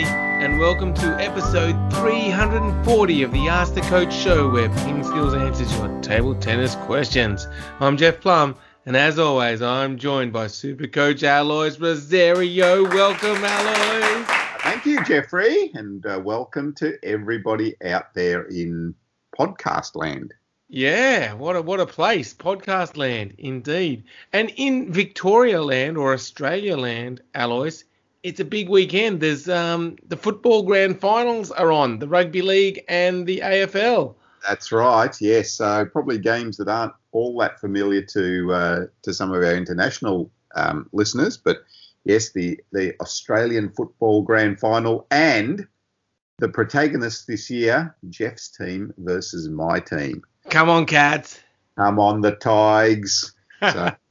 Everybody, and welcome to episode 340 of the Ask the Coach show, where Ping Skills answers your table tennis questions. I'm Jeff Plumb, and as always, I'm joined by Super Coach Alois Rosario. Welcome, Alois. Thank you, Jeffrey, and uh, welcome to everybody out there in podcast land. Yeah, what a what a place, podcast land, indeed. And in Victoria land or Australia land, Alois, it's a big weekend. There's um the football grand finals are on, the rugby league and the AFL. That's right. Yes, so probably games that aren't all that familiar to uh, to some of our international um, listeners, but yes, the the Australian football grand final and the protagonist this year, Jeff's team versus my team. Come on, cats. Come on, the Tigers. So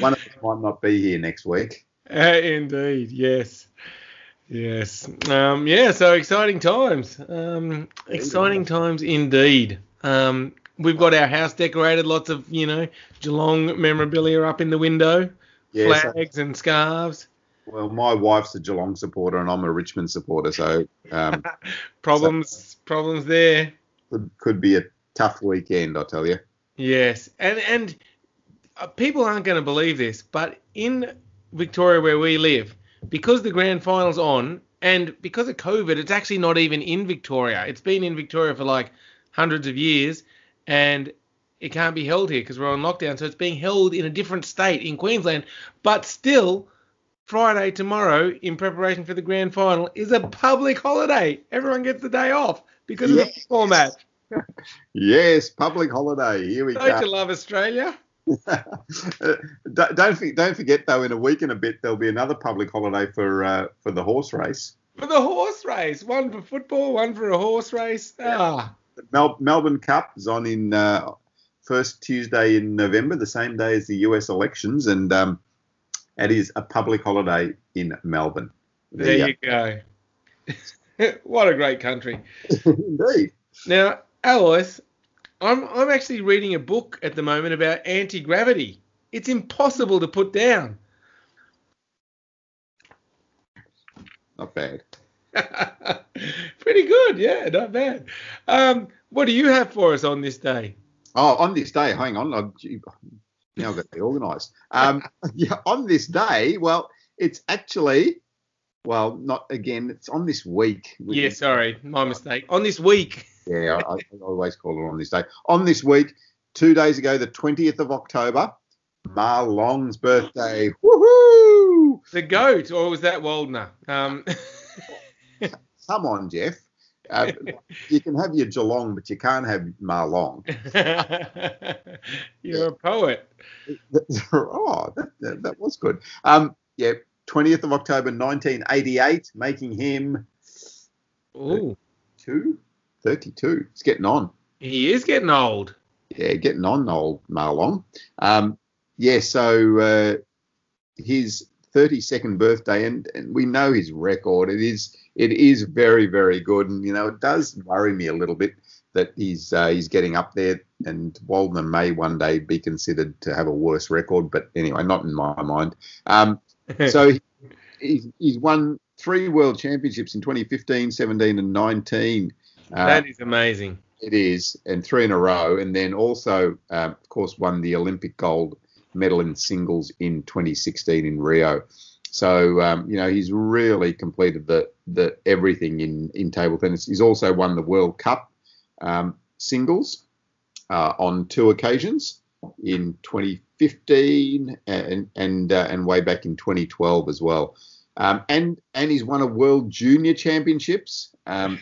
one of us might not be here next week. Indeed, yes. Yes. Um, yeah, so exciting times. Um, exciting times indeed. Um, we've got our house decorated, lots of, you know, Geelong memorabilia up in the window, Yes, flags and scarves. Well, my wife's a Geelong supporter and I'm a Richmond supporter, so um, Problems, problems there. could, could be a tough weekend, I tell you. Yes, and and uh, people aren't going to believe this, but in Victoria where we live, because the grand final's on, and because of COVID, it's actually not even in Victoria. It's been in Victoria for like hundreds of years, and it can't be held here because we're on lockdown. So it's being held in a different state in Queensland, but still. Friday tomorrow, in preparation for the grand final, is a public holiday. Everyone gets the day off because of the Yes. football match. Yes, public holiday. Here we Don't you go. love Australia? don't, don't for- don't forget though, in a week and a bit there'll be another public holiday for uh, for the horse race. For the horse race, one for football, one for a horse race. Ah, The Mel- Melbourne Cup is on in uh, first Tuesday in November, the same day as the US elections, and um, it is a public holiday in Melbourne. there you go. what a great country. Indeed. Now, Alois, I'm I'm actually reading a book at the moment about anti gravity. It's impossible to put down. Not bad. Pretty good, yeah, not bad. Um, what do you have for us on this day? Oh, on this day, hang on. I've, now I've got to be organised. Um, yeah, on this day, well, it's actually, well, not again. It's on this week. Yeah, sorry, my mistake. On this week. Yeah, I, I always call it on this day. On this week, two days ago, the 20th of October, Ma Long's birthday. Woohoo! The goat, or was that Waldner? Um, Come on, Jeff. Uh, you can have your Geelong, but you can't have Ma Long. You're a poet. oh, that, that, that was good. Um, yeah, 20th of October 1988, making him Ooh, two, 32. He's getting on. he is getting old. Yeah, getting on, old Ma Long. Um, yeah, so uh, his 32nd birthday, and, and we know his record. It is it is very very good, and you know it does worry me a little bit that he's uh, he's getting up there, and Waldner may one day be considered to have a worse record, but anyway, not in my mind. Um, so he, he's, he's won three world championships in 2015, 17, and 19. Uh, that is amazing. it is, and three in a row, and then also, um, of course, won the Olympic gold medal in singles in 2016 in Rio. So um, you know he's really completed the the everything in in table tennis. He's also won the World Cup um, singles uh, on two occasions in 2015 and and uh, and way back in 2012 as well. Um, and and he's won a World Junior Championships um,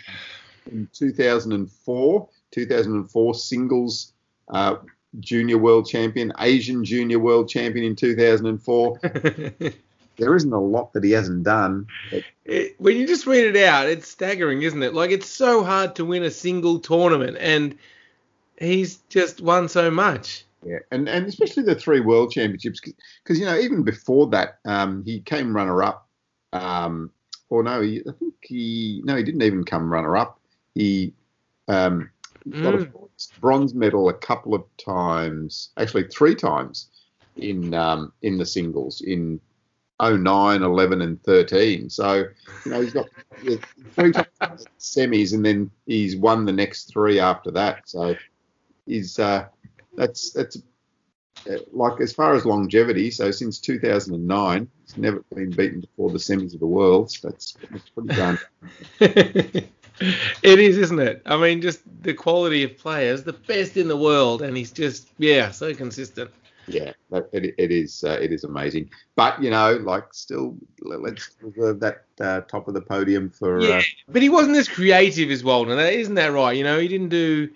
in 2004, 2004 singles uh, junior world champion, Asian junior world champion in 2004. There isn't a lot that he hasn't done. It- when you just read it out, it's staggering, isn't it? Like it's so hard to win a single tournament, and he's just won so much. Yeah, and and especially the three world championships, because you know even before that, um, he came runner up. Um, or no, he, I think he no, he didn't even come runner up. He um, got a Mm. bronze medal a couple of times, actually three times in um, in the singles in 09, 11, and 13. So, you know, he's got three times semis, and then he's won the next three after that. So, he's uh, that's that's uh, like as far as longevity. So since 2009, he's never been beaten before the semis of the world. That's, that's pretty darn. it is, isn't it? I mean, just the quality of players, the best in the world, and he's just yeah, so consistent. Yeah, it, it is uh, it is amazing. But you know, like still, let's reserve that uh, top of the podium for. Yeah, uh, but he wasn't as creative as Waldner, isn't that right? You know, he didn't do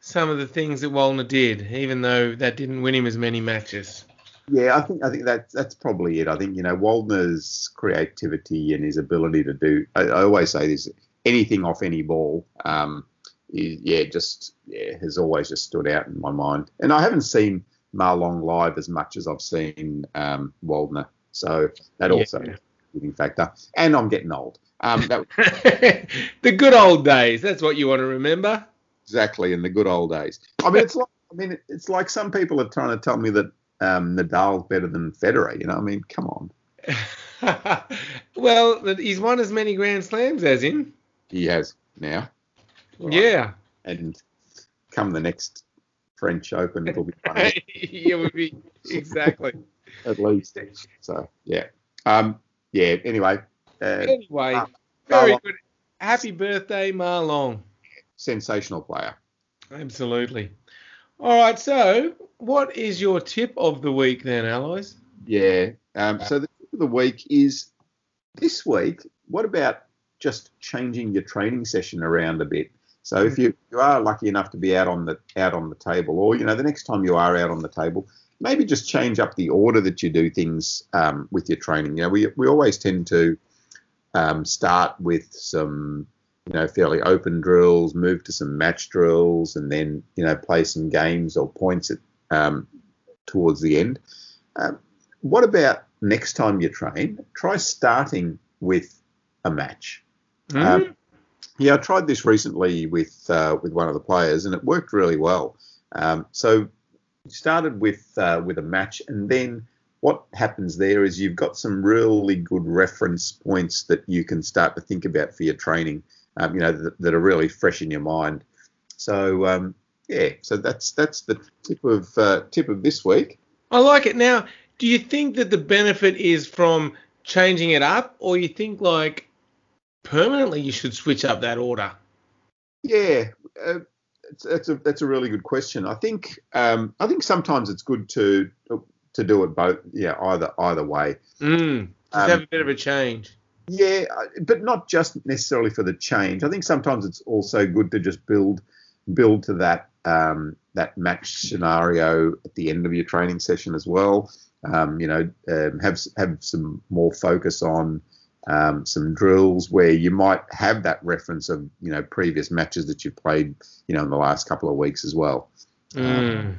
some of the things that Waldner did, even though that didn't win him as many matches. Yeah, I think I think that's that's probably it. I think you know Waldner's creativity and his ability to do. I, I always say this: anything off any ball, um, yeah, just yeah, has always just stood out in my mind. And I haven't seen Ma Long live as much as I've seen um, Waldner, so that yeah. also a factor. And I'm getting old. Um, that, the good old days. That's what you want to remember exactly in the good old days. I mean, it's like I mean, it's like some people are trying to tell me that um, Nadal's better than Federer. You know, I mean, come on. well, he's won as many Grand Slams as him. He has now. Right. Yeah. And come the next French Open, it'll be funny. it would be exactly. At least. So yeah. Um. Yeah. Anyway. Uh, anyway. Uh, very good. Happy birthday, Ma Long sensational player. Absolutely. All right. So, what is your tip of the week then, Alois? Yeah. Um, so the tip of the week is this week. What about just changing your training session around a bit? So if you, you are lucky enough to be out on the out on the table, or you know the next time you are out on the table, maybe just change up the order that you do things um, with your training. You know, we we always tend to um, start with some you know, fairly open drills, move to some match drills, and then, you know, play some games or points at, um, towards the end. Um, what about next time you train? Try starting with a match. Mm. Um, yeah, I tried this recently with uh, with one of the players, and it worked really well. Um, so you started with uh, with a match, and then what happens there is you've got some really good reference points that you can start to think about for your training um, you know, that, that, are really fresh in your mind. So um, yeah, so that's that's the tip of uh, tip of this week. I like it. Now, do you think that the benefit is from changing it up, or you think like permanently you should switch up that order? Yeah, uh, that's a that's a really good question. I think um, I think sometimes it's good to to do it both. Yeah, either either way. Mm, just have a bit of a change. Yeah, but not just necessarily for the change. I think sometimes it's also good to just build build to that um, that match scenario at the end of your training session as well. Um, you know, um, have have some more focus on um, some drills where you might have that reference of you know previous matches that you've played you know in the last couple of weeks as well. Mm.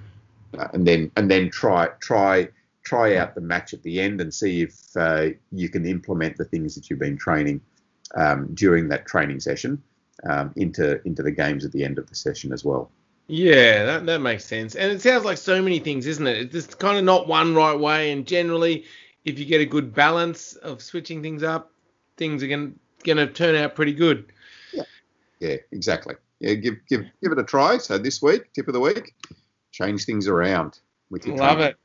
and then and then try try try out the match at the end and see if uh, you can implement the things that you've been training um, during that training session um, into into the games at the end of the session as well. Yeah, that, that makes sense. And it sounds like so many things, isn't it? It's just kind of not one right way. And generally, if you get a good balance of switching things up, things are going to turn out pretty good. Yeah, yeah, exactly. Yeah, give give give it a try. So this week, tip of the week, change things around with your. Love training. it.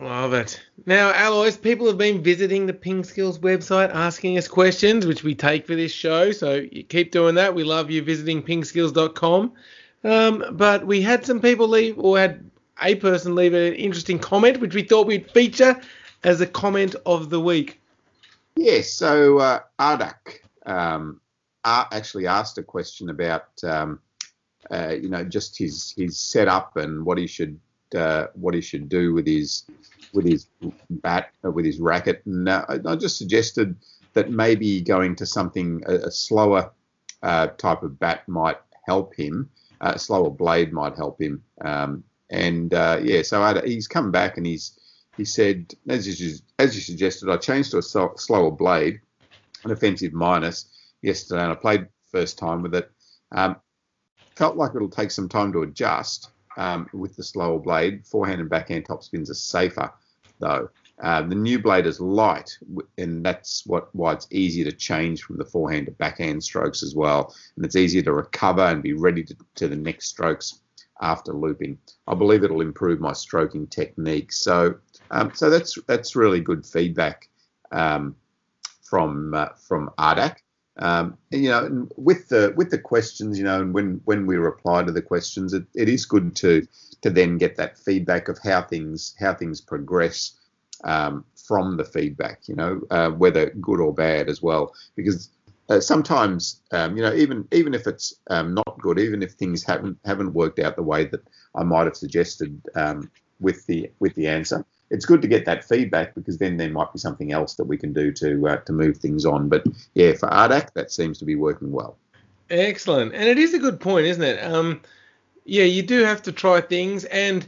Love it. Now, Alois, people have been visiting the Ping Skills website asking us questions, which we take for this show. So keep doing that. We love you visiting pingskills.com. Um, but we had some people leave, or had a person leave an interesting comment, which we thought we'd feature as a comment of the week. Yes. So uh, Ardak um, actually asked a question about, um, uh, you know, just his his setup and what he should uh, what he should do with his with his bat uh, with his racket. And uh, I just suggested that maybe going to something a, a slower uh, type of bat might help him. A slower blade might help him. Um, and yeah, so I, he's come back and he's he said, as you, as you suggested, I changed to a slower blade, an offensive minus yesterday, and I played first time with it. Um, felt like it'll take some time to adjust um, with the slower blade. Forehand and backhand topspins are safer though. Uh, the new blade is light, and that's what why it's easier to change from the forehand to backhand strokes as well, and it's easier to recover and be ready to, to the next strokes after looping. I believe it'll improve my stroking technique. So, um, so that's that's really good feedback um, from uh, from Ardak. Um, and, you know, with the with the questions, you know, and when when we reply to the questions, it, it is good to to then get that feedback of how things how things progress um, from the feedback, you know, uh, whether good or bad as well, because uh, sometimes, um, you know, even even if it's um, not good, even if things haven't haven't worked out the way that I might have suggested um, with the with the answer, it's good to get that feedback because then there might be something else that we can do to uh, to move things on. But yeah, for Ardak, that seems to be working well. Excellent, and it is a good point, isn't it? Um, yeah, you do have to try things, and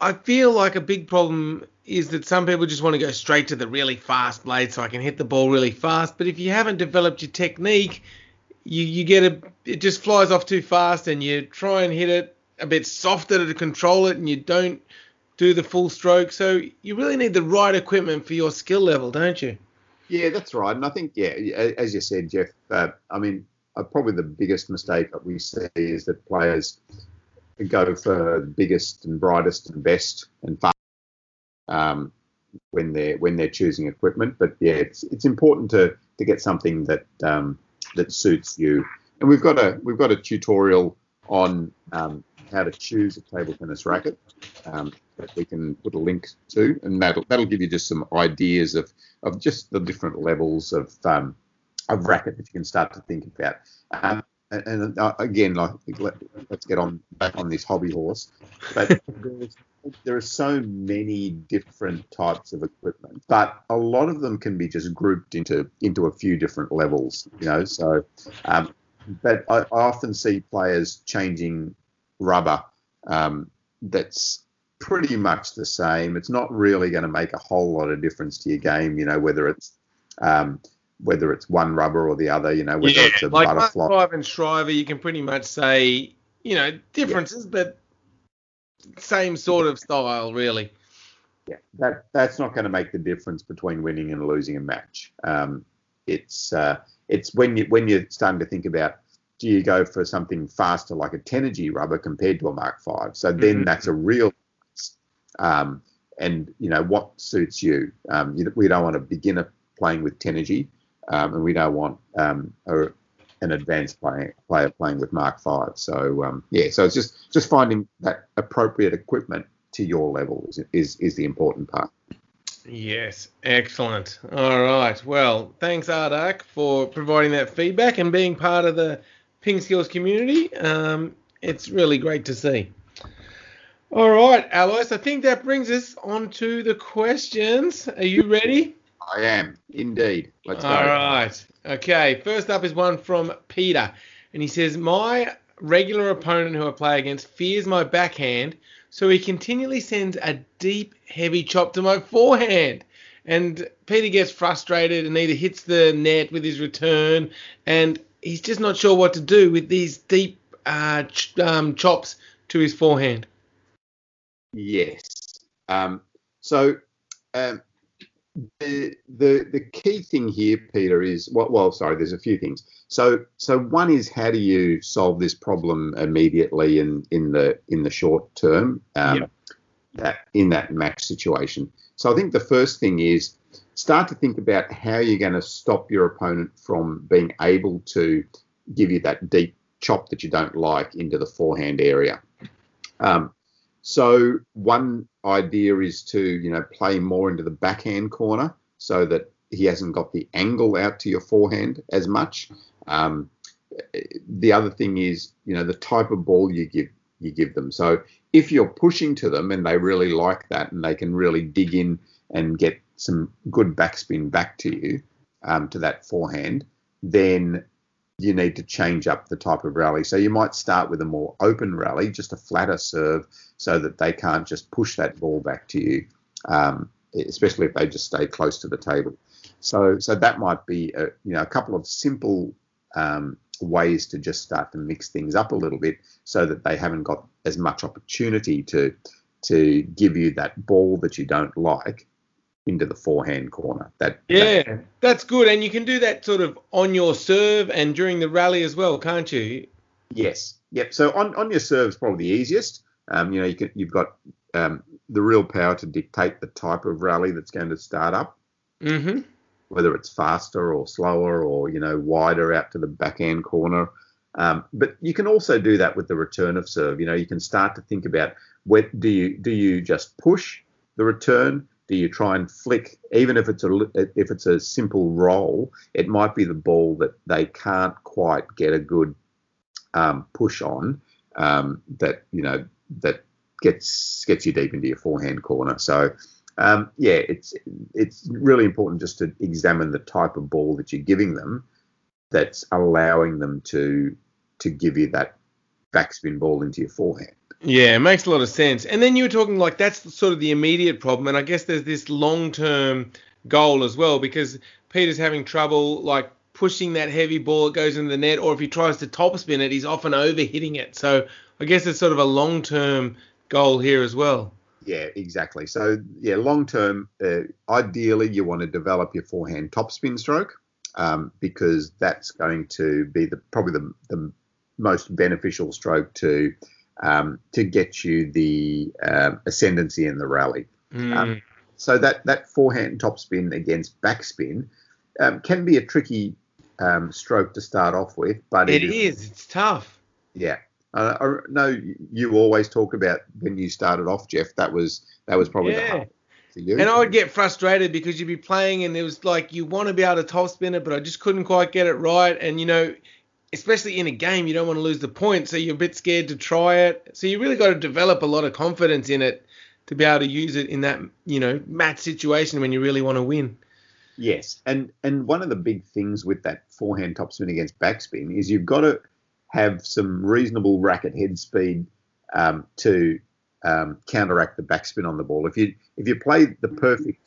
I feel like a big problem is that some people just want to go straight to the really fast blade so I can hit the ball really fast. But if you haven't developed your technique, you, you get a it just flies off too fast and you try and hit it a bit softer to control it and you don't do the full stroke. So you really need the right equipment for your skill level, don't you? Yeah, that's right. And I think, yeah, as you said, Jeff, uh, I mean, uh, probably the biggest mistake that we see is that players go for the biggest and brightest and best and fast um, when they're when they're choosing equipment. But yeah, it's it's important to to get something that um, that suits you. And we've got a we've got a tutorial on um, how to choose a table tennis racket um, that we can put a link to, and that'll that'll give you just some ideas of of just the different levels of um, of racket that you can start to think about. Um, and, and uh, again, like, let, us get on back on this hobby horse. But there are so many different types of equipment, but a lot of them can be just grouped into into a few different levels. You know, so um, but I, I, often see players changing rubber um, that's pretty much the same. It's not really going to make a whole lot of difference to your game. You know, whether it's um, whether it's one rubber or the other, you know, whether yeah, it's a like butterfly. And Shriver, you can pretty much say, you know, differences, yeah. but same sort of style, really. Yeah, that that's not going to make the difference between winning and losing a match. Um, it's uh, it's when you when you're starting to think about do you go for something faster like a Tenergy rubber compared to a Mark Five? So then mm-hmm. that's a real um, and you know what suits you. Um, you. We don't want a beginner playing with Tenergy um, and we don't want um, a, an advanced play, player playing with Mark Five. So um, yeah, so it's just just finding that appropriate equipment to your level is is, is the important part. Yes, excellent. All right. Well, thanks Ardak for providing that feedback and being part of the Ping Skills community. Um, it's really great to see. All right, Alois, I think that brings us on to the questions. Are you ready? I am indeed. Let's go. All right. Okay. First up is one from Peter, and he says, "My regular opponent who I play against fears my backhand, so he continually sends a deep, heavy chop to my forehand." And Peter gets frustrated and either hits the net with his return, and he's just not sure what to do with these deep uh, ch- um, chops to his forehand. Yes. Um, so um, the the the key thing here, Peter, is well, well, sorry, there's a few things. So so one is how do you solve this problem immediately in in the in the short term, um, yep. that in that match situation. So I think the first thing is start to think about how you're going to stop your opponent from being able to give you that deep chop that you don't like into the forehand area. Um, so one idea is to you know play more into the backhand corner so that he hasn't got the angle out to your forehand as much. Um, the other thing is you know the type of ball you give you give them. So if you're pushing to them and they really like that and they can really dig in and get some good backspin back to you um, to that forehand, then you need to change up the type of rally. So you might start with a more open rally, just a flatter serve, so that they can't just push that ball back to you, um, especially if they just stay close to the table. So so that might be a, you know a couple of simple um, ways to just start to mix things up a little bit, so that they haven't got as much opportunity to to give you that ball that you don't like into the forehand corner. That Yeah, that- that's good. And you can do that sort of on your serve and during the rally as well, can't you? yes, yep. So on on your serve is probably the easiest. Um, you know, you can you've got um, the real power to dictate the type of rally that's going to start up. Mm-hmm. whether it's faster or slower or you know wider out to the backhand corner. Um, but you can also do that with the return of serve. You know, you can start to think about what do you do you just push the return? Do you try and flick? Even if it's a if it's a simple roll, it might be the ball that they can't quite get a good um, push on. Um, that you know that gets gets you deep into your forehand corner. So um, yeah, it's it's really important just to examine the type of ball that you're giving them that's allowing them to to give you that backspin ball into your forehand. Yeah, it makes a lot of sense. And then you were talking like that's sort of the immediate problem, and I guess there's this long-term goal as well because Peter's having trouble like pushing that heavy ball that goes in the net, or if he tries to topspin it, he's often overhitting it. So I guess it's sort of a long-term goal here as well. Yeah, exactly. So yeah, long term, uh, ideally you want to develop your forehand topspin stroke um, because that's going to be the probably the, the most beneficial stroke to um, to get you the um, ascendancy in the rally. Mm. Um, So that that forehand topspin against backspin um, can be a tricky um, stroke to start off with, but it is. It's tough. Yeah. Uh, I know you always talk about when you started off, Jeff. That was that was probably the Yeah. hard for you. And I would get frustrated because you'd be playing and it was like you want to be able to topspin it, but I just couldn't quite get it right. And you know, especially in a game, you don't want to lose the point, so you're a bit scared to try it. So you really got to develop a lot of confidence in it to be able to use it in that you know match situation when you really want to win. Yes, and and one of the big things with that forehand topspin against backspin is you've got to have some reasonable racket head speed um, to um, counteract the backspin on the ball. If you if you play the perfect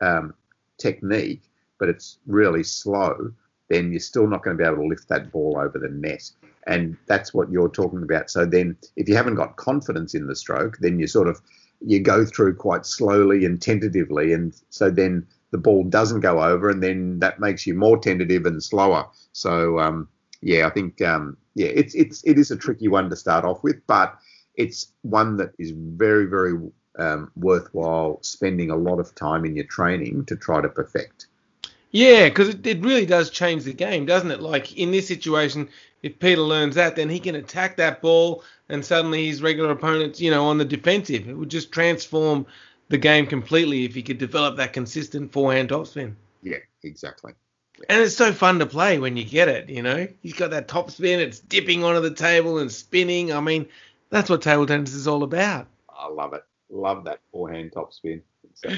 um, technique, but it's really slow, then you're still not going to be able to lift that ball over the net. And that's what you're talking about. So then, if you haven't got confidence in the stroke, then you sort of you go through quite slowly and tentatively, and so then the ball doesn't go over, and then that makes you more tentative and slower. So um, yeah, I think um, yeah, it's it's it is a tricky one to start off with, but it's one that is very very um, worthwhile spending a lot of time in your training to try to perfect. Yeah, because it, it really does change the game, doesn't it? Like in this situation, if Peter learns that, then he can attack that ball, and suddenly his regular opponent's, you know, on the defensive. It would just transform the game completely if he could develop that consistent forehand topspin. Yeah, exactly. And it's so fun to play when you get it, you know. He's got that topspin, it's dipping onto the table and spinning. I mean, that's what table tennis is all about. I love it. Love that forehand topspin. So,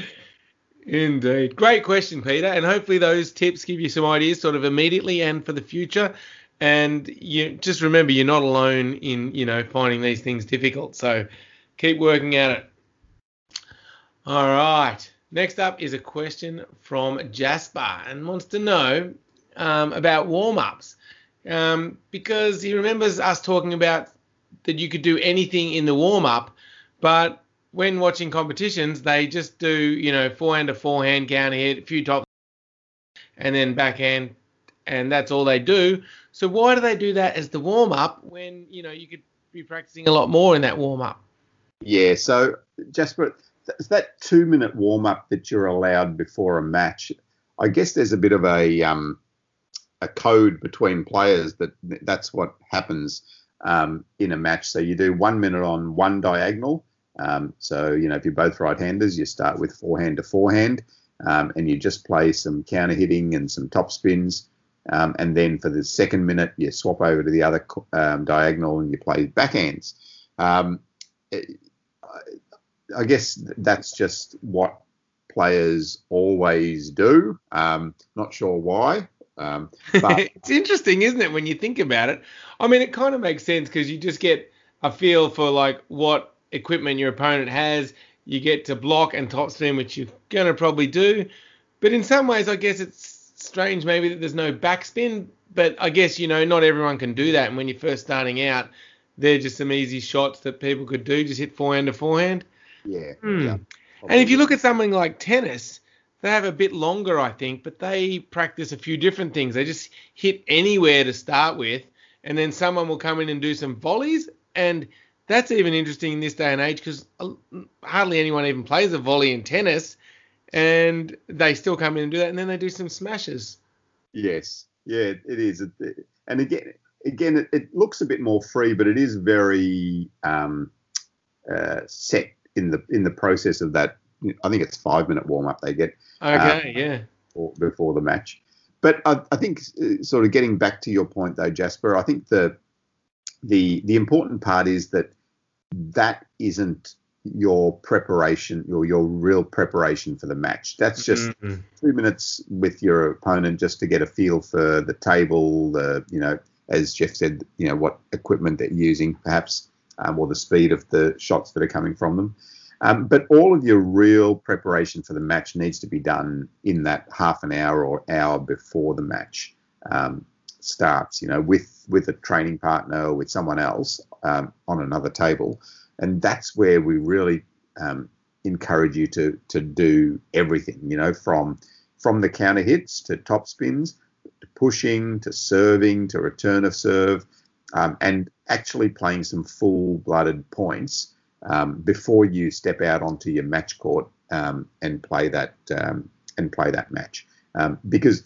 Indeed. Great question, Peter. And hopefully those tips give you some ideas sort of immediately and for the future. And you just remember you're not alone in, you know, finding these things difficult. So keep working at it. All right. Next up is a question from Jasper and wants to know um, about warm ups um, because he remembers us talking about that you could do anything in the warm up, but when watching competitions, they just do, you know, forehand to forehand, counter hit, a few tops, and then backhand, and that's all they do. So why do they do that as the warm up when, you know, you could be practicing a lot more in that warm up? yeah, so Jasper, th- that two minute warm up that you're allowed before a match, I guess there's a bit of a um, a code between players that that's what happens um, in a match. So you do one minute on one diagonal. Um, so you know if you're both right-handers, you start with forehand to forehand, um, and you just play some counter hitting and some top spins. Um, and then for the second minute, you swap over to the other um, diagonal and you play backhands. Um, it- I- guess that's just what players always do. Um, not sure why. But it's interesting, isn't it, when you think about it? I mean, it kind of makes sense because you just get a feel for like what equipment your opponent has. You get to block and topspin, which you're gonna probably do. But in some ways, I guess it's strange maybe that there's no backspin. But I guess you know not everyone can do that. And when you're first starting out, they're just some easy shots that people could do. Just hit forehand to forehand. yeah. Hmm. yeah And if you look at something like tennis, they have a bit longer, I think, but they practice a few different things. They just hit anywhere to start with, and then someone will come in and do some volleys, and that's even interesting in this day and age because hardly anyone even plays a volley in tennis, and they still come in and do that, and then they do some smashes. Yes, yeah, it is, and again, again, it, it looks a bit more free, but it is very um, uh, set in the in the process of that. I think it's five minute warm up they get. Okay, um, yeah. Before, before, the match, but I, I, think uh, sort of getting back to your point though, Jasper, I think the the the important part is that that isn't your preparation or your real preparation for the match. That's just mm-hmm. two minutes with your opponent just to get a feel for the table, the you know, as Jeff said, you know what equipment they're using, perhaps, um, or the speed of the shots that are coming from them. Um, but all of your real preparation for the match needs to be done in that half an hour or hour before the match um, starts. You know, with with a training partner or with someone else um, on another table, and that's where we really um, encourage you to to do everything. You know, from from the counter hits to top spins, to pushing to serving to return of serve, um, and actually playing some full blooded points um, before you step out onto your match court um, and play that um, and play that match because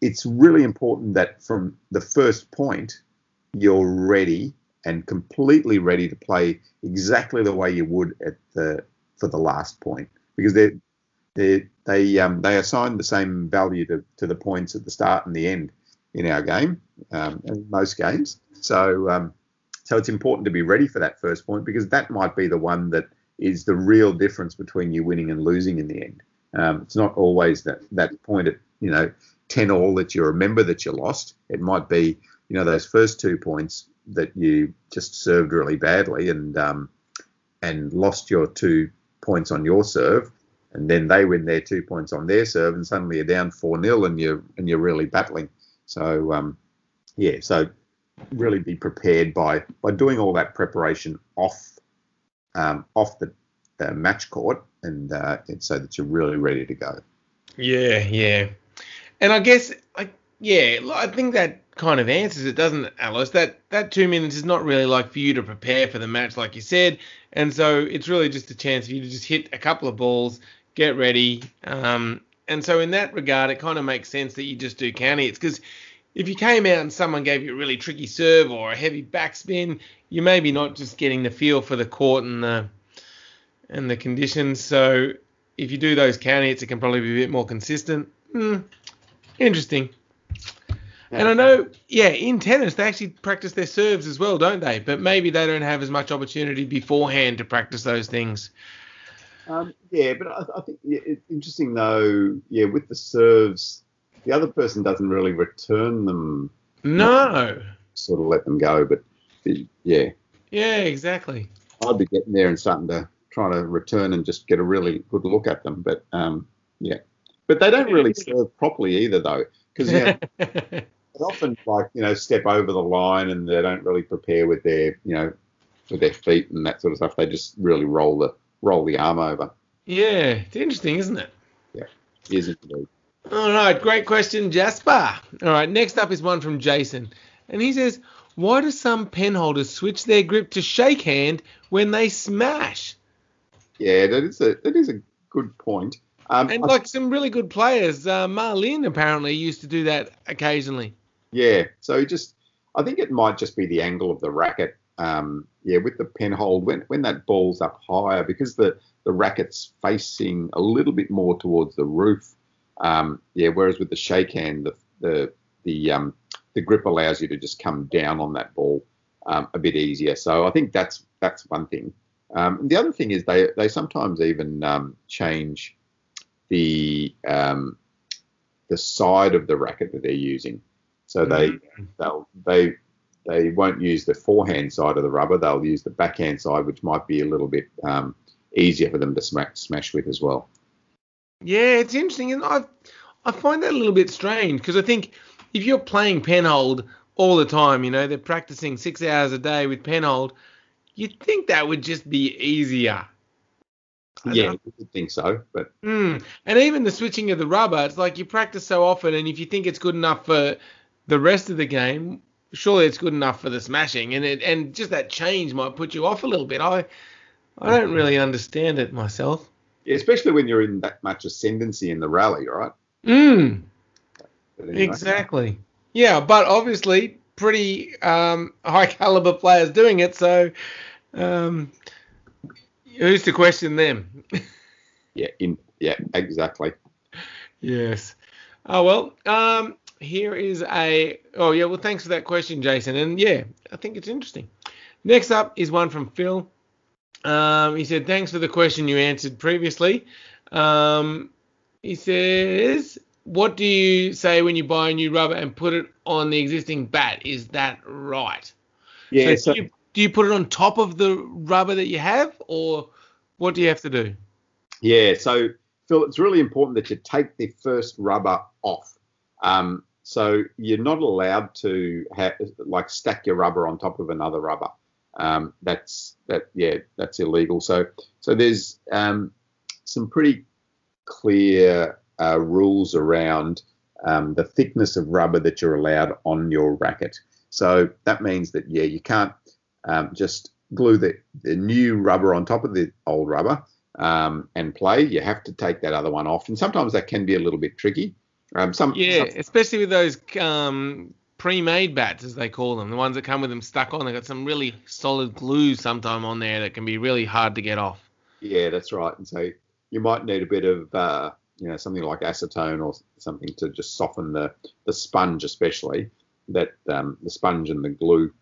it's really important that from the first point you're ready and completely ready to play exactly the way you would at the for the last point because they they they um, they assign the same value to, to the points at the start and the end in our game um, in most games so um, so it's important to be ready for that first point because that might be the one that is the real difference between you winning and losing in the end. Um, it's not always that that point at you know ten all that you remember that you lost. It might be you know those first two points that you just served really badly and um, and lost your two points on your serve, and then they win their two points on their serve, and suddenly you're down four 0 and you're and you're really battling. So um, yeah, so really be prepared by by doing all that preparation off um, off the uh, match court, and, uh, and so that you're really ready to go. Yeah, yeah, and I guess I yeah, I think that kind of answers it, doesn't it, Alois? That that two minutes is not really like for you to prepare for the match, like you said, and so it's really just a chance for you to just hit a couple of balls, get ready, um, and so in that regard, it kind of makes sense that you just do counter hits because if you came out and someone gave you a really tricky serve or a heavy backspin, you're maybe not just getting the feel for the court and the and the conditions. So if you do those county it can probably be a bit more consistent. Hmm, interesting. And I know, yeah, in tennis they actually practice their serves as well, don't they? But maybe they don't have as much opportunity beforehand to practice those things. Um, yeah, but I, I think yeah, it's interesting though. Yeah, with the serves, the other person doesn't really return them. No. Sort of let them go, but yeah. Yeah, exactly. I'd be getting there and starting to try to return and just get a really good look at them, but um, yeah. But they don't really serve properly either, though, because you know, they often like you know step over the line and they don't really prepare with their you know with their feet and that sort of stuff. They just really roll the roll the arm over. Yeah, it's interesting, isn't it? Yeah, it is indeed. All right, great question, Jasper. All right, next up is one from Jason. And he says, Why do some pen holders switch their grip to shake hand when they smash? Yeah, that is a that is a good point. Um, and like some really good players, uh, Ma Lin apparently used to do that occasionally. Yeah, so just I think it might just be the angle of the racket. Um, yeah, with the pen hold when when that ball's up higher because the the racket's facing a little bit more towards the roof. Um, yeah, whereas with the shake hand, the the the um, the grip allows you to just come down on that ball um, a bit easier. So I think that's that's one thing. Um, the other thing is they they sometimes even um, change the um, the side of the racket that they're using. So they mm-hmm. they'll they they won't use the forehand side of the rubber. They'll use the backhand side, which might be a little bit um, easier for them to smash, smash with as well. Yeah, it's interesting, and I I find that a little bit strange because I think if you're playing penhold all the time, you know, they're practicing six hours a day with penhold, you'd think that would just be easier. I Yeah, don't- I think so. But Mm. And even the switching of the rubber, it's like you practice so often, and if you think it's good enough for the rest of the game, surely it's good enough for the smashing, and it and just that change might put you off a little bit. I I don't really understand it myself. Yeah, especially when you're in that much ascendancy in the rally, right? Mm. Anyway. Exactly. Yeah, but obviously pretty um, high caliber players doing it. So um, who's to question them? Yeah, in yeah, exactly. yes. Oh well. Um, here is a. Oh yeah. Well, thanks for that question, Jason. And yeah, I think it's interesting. Next up is one from Phil. Um, he said, "Thanks for the question you answered previously." Um, he says, "What do you say when you buy a new rubber and put it on the existing bat? Is that right?" Yeah, so so, you, do you put it on top of the rubber that you have, or what do you have to do? yeah, so Phil, it's really important that you take the first rubber off. Um, so you're not allowed to like stack your rubber on top of another rubber. Um, that's that yeah, that's illegal. So so there's um, some pretty clear uh, rules around um, the thickness of rubber that you're allowed on your racket. So that means that yeah, you can't um, just glue the, the new rubber on top of the old rubber um, and play. You have to take that other one off, and sometimes that can be a little bit tricky. Um, some Yeah, some- especially with those um, pre-made bats, as they call them, the ones that come with them stuck on. They've got some really solid glue sometime on there that can be really hard to get off. Yeah, that's right. And so you might need a bit of, uh, you know, something like acetone or something to just soften the, the sponge, especially that um, the sponge and the glue,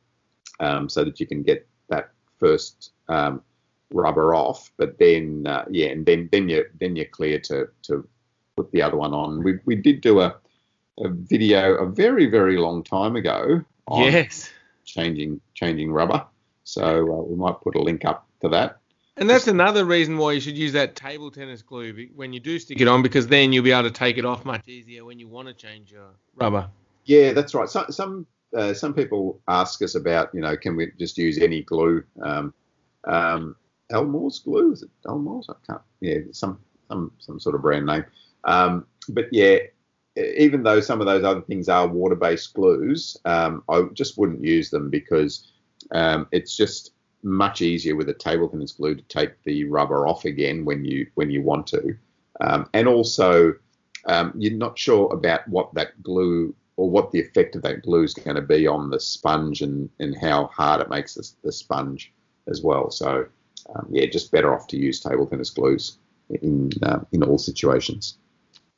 um, so that you can get that first um, rubber off. But then, uh, yeah, and then then you then you're clear to to put the other one on. We we did do a a video a very very long time ago on Yes, changing changing rubber. So uh, we might put a link up to that. and that's another reason why you should use that table tennis glue when you do stick it on, because then you'll be able to take it off much easier when you want to change your rubber. Yeah, that's right. So, some uh, some people ask us about, you know, can we just use any glue? Um, um, Elmore's glue is it Elmore's? I can't. Yeah, some some some sort of brand name. Um, but yeah, even though some of those other things are water-based glues, um, I just wouldn't use them because um, it's just much easier with a table tennis glue to take the rubber off again when you when you want to, um, and also um, you're not sure about what that glue or what the effect of that glue is going to be on the sponge and, and how hard it makes the, the sponge as well. So, um, yeah, just better off to use table tennis glues in uh, in all situations.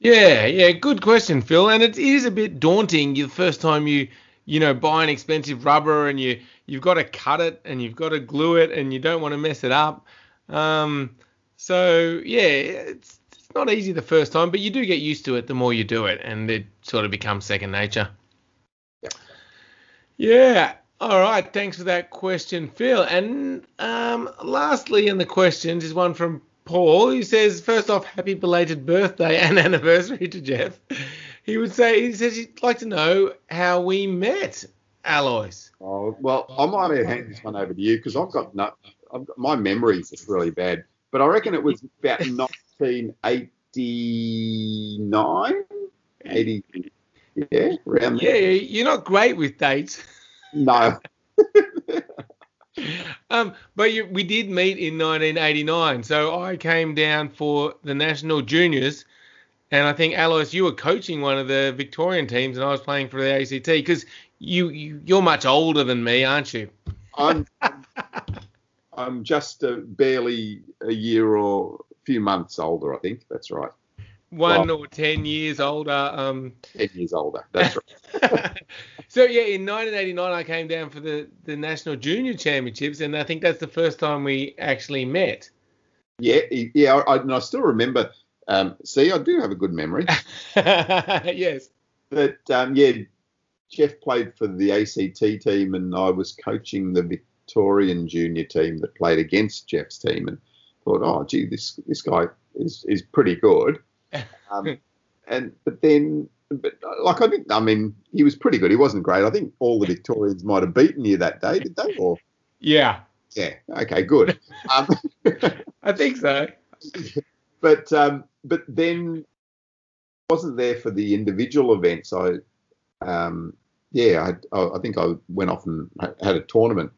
Yeah, yeah, good question, Phil. And it is a bit daunting the first time you, you know, buy an expensive rubber and you you've got to cut it and you've got to glue it and you don't want to mess it up. Um, so yeah, it's it's not easy the first time, but you do get used to it the more you do it, and it sort of becomes second nature. Yep. Yeah. All right. Thanks for that question, Phil. And um, lastly, in the questions is one from Paul. who says, first off, happy belated birthday and anniversary to Jeff. He would say he says he'd like to know how we met, Alois. Oh, well, I might have hand this one over to you because I've got no, I've got, my memory is really bad. But I reckon it was about 1989, 80, yeah, around Yeah, there. you're not great with dates. No, Um, but you, we did meet in 1989. So I came down for the national juniors, and I think Alois, you were coaching one of the Victorian teams, and I was playing for the ACT because you, you you're much older than me, aren't you? I'm I'm just uh, barely a year or a few months older. I think that's right. One Wow. or ten years older. Um, Ten years older. That's right. so yeah, in 1989 I came down for the the national junior championships, and I think that's the first time we actually met. Yeah, yeah. I, and I still remember. Um, see, I do have a good memory. yes. But um, yeah, Jeff played for the ACT team, and I was coaching the Victorian junior team that played against Jeff's team, and thought, oh, gee, this this guy is is pretty good. Um, and but then, but like I didn't. I mean, he was pretty good. He wasn't great. I think all the Victorians might have beaten you that day, did they? Or Yeah. yeah, okay, good. Um, I think so. but um, but then wasn't there for the individual events. I um, yeah, I, I think I went off and had a tournament.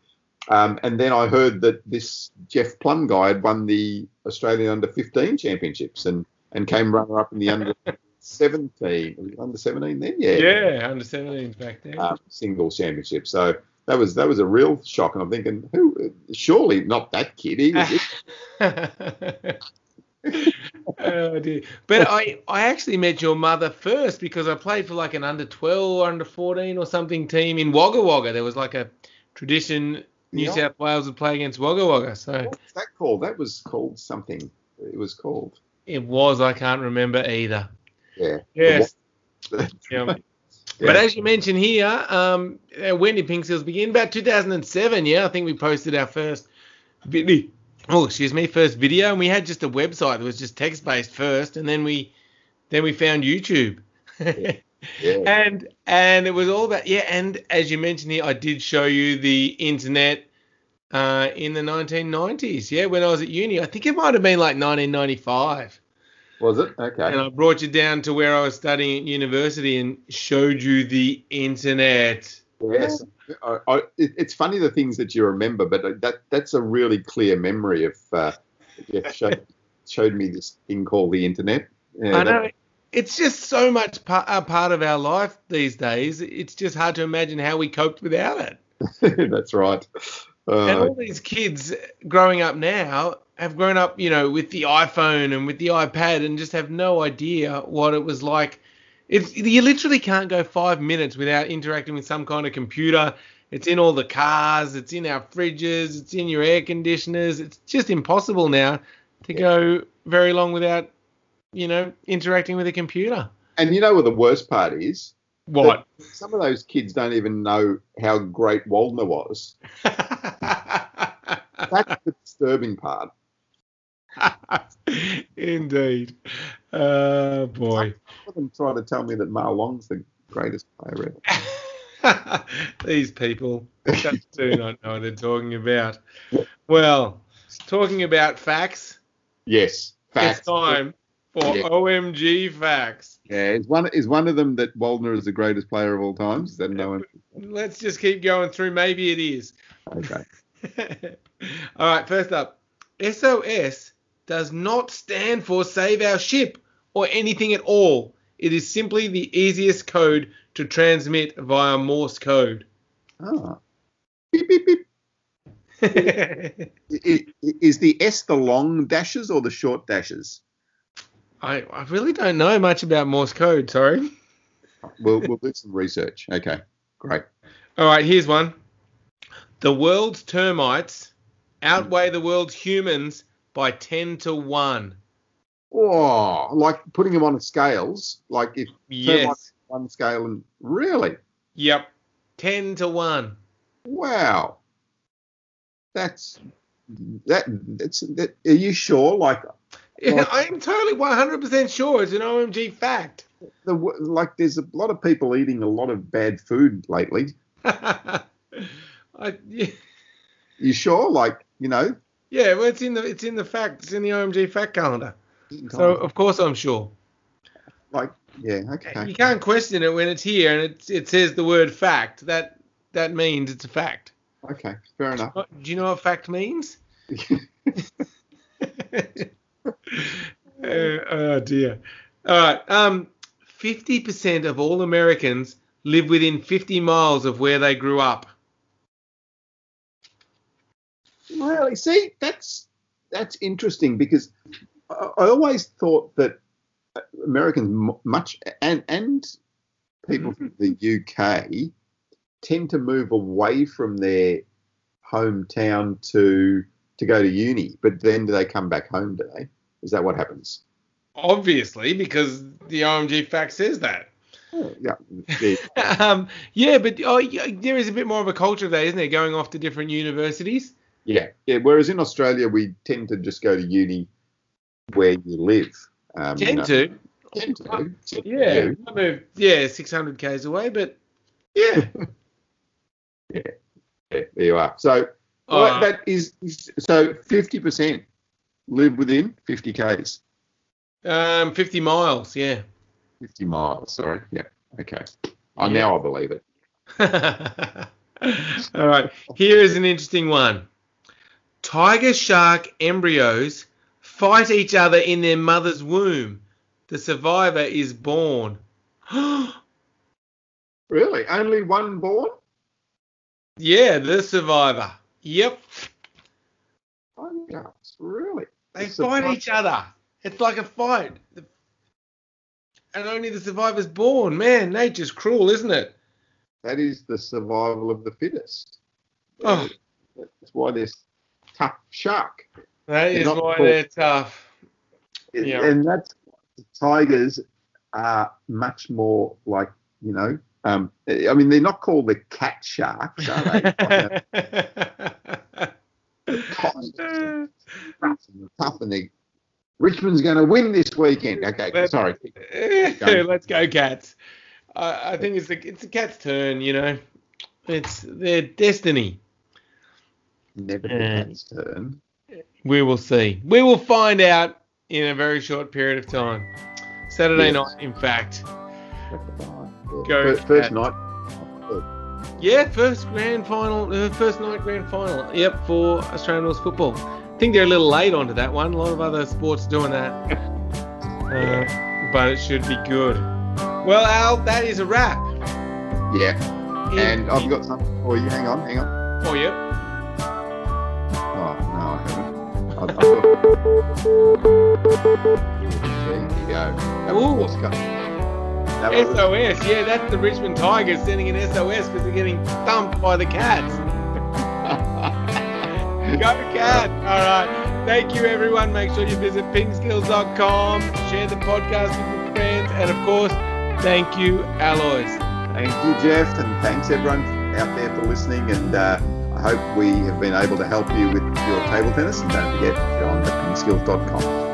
Um, and then I heard that this Jeff Plumb guy had won the Australian Under 15 Championships and, and came runner up in the Under 17. Under 17 then? Yeah. Yeah, Under 17s back then. Um, singles championship. So that was that was a real shock. And I'm thinking, who? Surely not that kid. He was, oh dear. But I, I actually met your mother first because I played for like an under 12 or under 14 or something team in Wagga Wagga. There was like a tradition New yeah. South Wales would play against Wagga Wagga. So what's that called? That was called something. It was called. It was. I can't remember either. Yeah. Yes. yeah. yeah. But as you mentioned here, um, when did PingSkills begin? About 2007. Yeah, I think we posted our first video oh excuse me first video and we had just a website that was just text based first and then we then we found youtube yeah. Yeah. and and it was all about yeah and as you mentioned here i did show you the internet uh, in the 1990s yeah when i was at uni i think it might have been like 1995 was it okay and i brought you down to where i was studying at university and showed you the internet yes I, I, it, it's funny the things that you remember, but that that's a really clear memory of uh, Jeff showed, showed me this thing called the internet. Yeah, I know. That, it's just so much a part of our life these days. It's just hard to imagine how we coped without it. that's right. Uh, and all these kids growing up now have grown up, you know, with the iPhone and with the iPad and just have no idea what it was like it's, you literally can't go five minutes without interacting with some kind of computer. It's in all the cars, it's in our fridges, it's in your air conditioners. It's just impossible now to go very long without, you know, interacting with a computer. And you know what the worst part is? What? Some of those kids don't even know how great Waldner was. That's the disturbing part. Indeed. Uh, boy. Some of them try to tell me that Ma Long's the greatest player ever. These people just do not know what they're talking about. Well, talking about facts. Yes, facts. It's time for yeah. OMG facts. Yeah, is one is one of them that Waldner is the greatest player of all time? Is that no one? Let's just keep going through. Maybe it is. Okay. all right. First up, SOS does not stand for Save Our Ship or anything at all. It is simply the easiest code to transmit via Morse code. Ah. Beep, beep, beep. is the S the long dashes or the short dashes? I, I really don't know much about Morse code, sorry. We'll, we'll do some research. Okay, great. All right, here's one. The world's termites outweigh the world's humans by 10 to 1. Oh, like putting them on scales, like if yes. one scale and really? Yep. 10 to 1. Wow. That's that that's that are you sure like yeah, I'm totally 100% sure it's an OMG fact. The, like, there's a lot of people eating a lot of bad food lately. I, yeah. You sure? Like, you know, yeah, well, it's in the it's in the fact. It's in the OMG fact calendar. So of course I'm sure. Like, yeah, okay. You can't question it when it's here and it it says the word fact. That that means it's a fact. Okay, fair enough. Do you know what fact means? uh, oh dear. All right. Um, fifty percent of all Americans live within fifty miles of where they grew up. Really? See, that's that's interesting because I, I always thought that Americans much and and people from the UK tend to move away from their hometown to to go to uni, but then do they come back home? Do they? Is that what happens? Obviously, because the OMG fact says that. Oh, yeah. Yeah. um, yeah, but oh, yeah, there is a bit more of a culture there, isn't there? Going off to different universities. Yeah, yeah. Whereas in Australia, we tend to just go to uni where you live. Um, tend you know, to. Tend to. Yeah, I moved. Yeah, 600 k's away, but yeah. yeah. yeah. There you are. So well, uh, that is so 50 percent. live within 50 k's? Um, 50 miles, yeah. 50 miles, sorry. Yeah. Okay. Oh, now I believe it. All right. Here is an interesting one. Tiger shark embryos fight each other in their mother's womb. The survivor is born. Really? Only one born? yeah, the survivor. Yep. Oh, really? They It's fight each other. It's like a fight. And only the survivor's born. Man, nature's cruel, isn't it? That is the survival of the fittest. Oh. That's why this tough shark. That They're is why called- they're tough. Yeah. And that's tigers are much more like, you know, um, I mean, they're not called the cat sharks, are they? tough and tough and they, Richmond's going to win this weekend. Okay, Let's- sorry. Let's go, cats. I, I think it's the it's the cat's turn. You know, it's their destiny. Never the Yeah. cat's turn. We will see. We will find out in a very short period of time. Saturday Yes. night, in fact. Go First, first night. Yeah, first grand final, uh, first night grand final. Yep, for Australian Rules football. I think they're a little late onto that one. A lot of other sports doing that, uh, but it should be good. Well, Al, that is a wrap. Yeah. And I've got something for you. Hang on, hang on. for you. Oh, no, I haven't. I've got... There you go. That was That was, SOS, yeah, that's the Richmond Tigers sending an SOS because they're getting thumped by the Cats. Go Cats! All right. Thank you, everyone. Make sure you visit pingskills.com, share the podcast with your friends, and of course, thank you, Alois. Thank you, Jeff, and thanks everyone out there for listening. And uh, I hope we have been able to help you with your table tennis. And don't forget, go on to pingskills.com.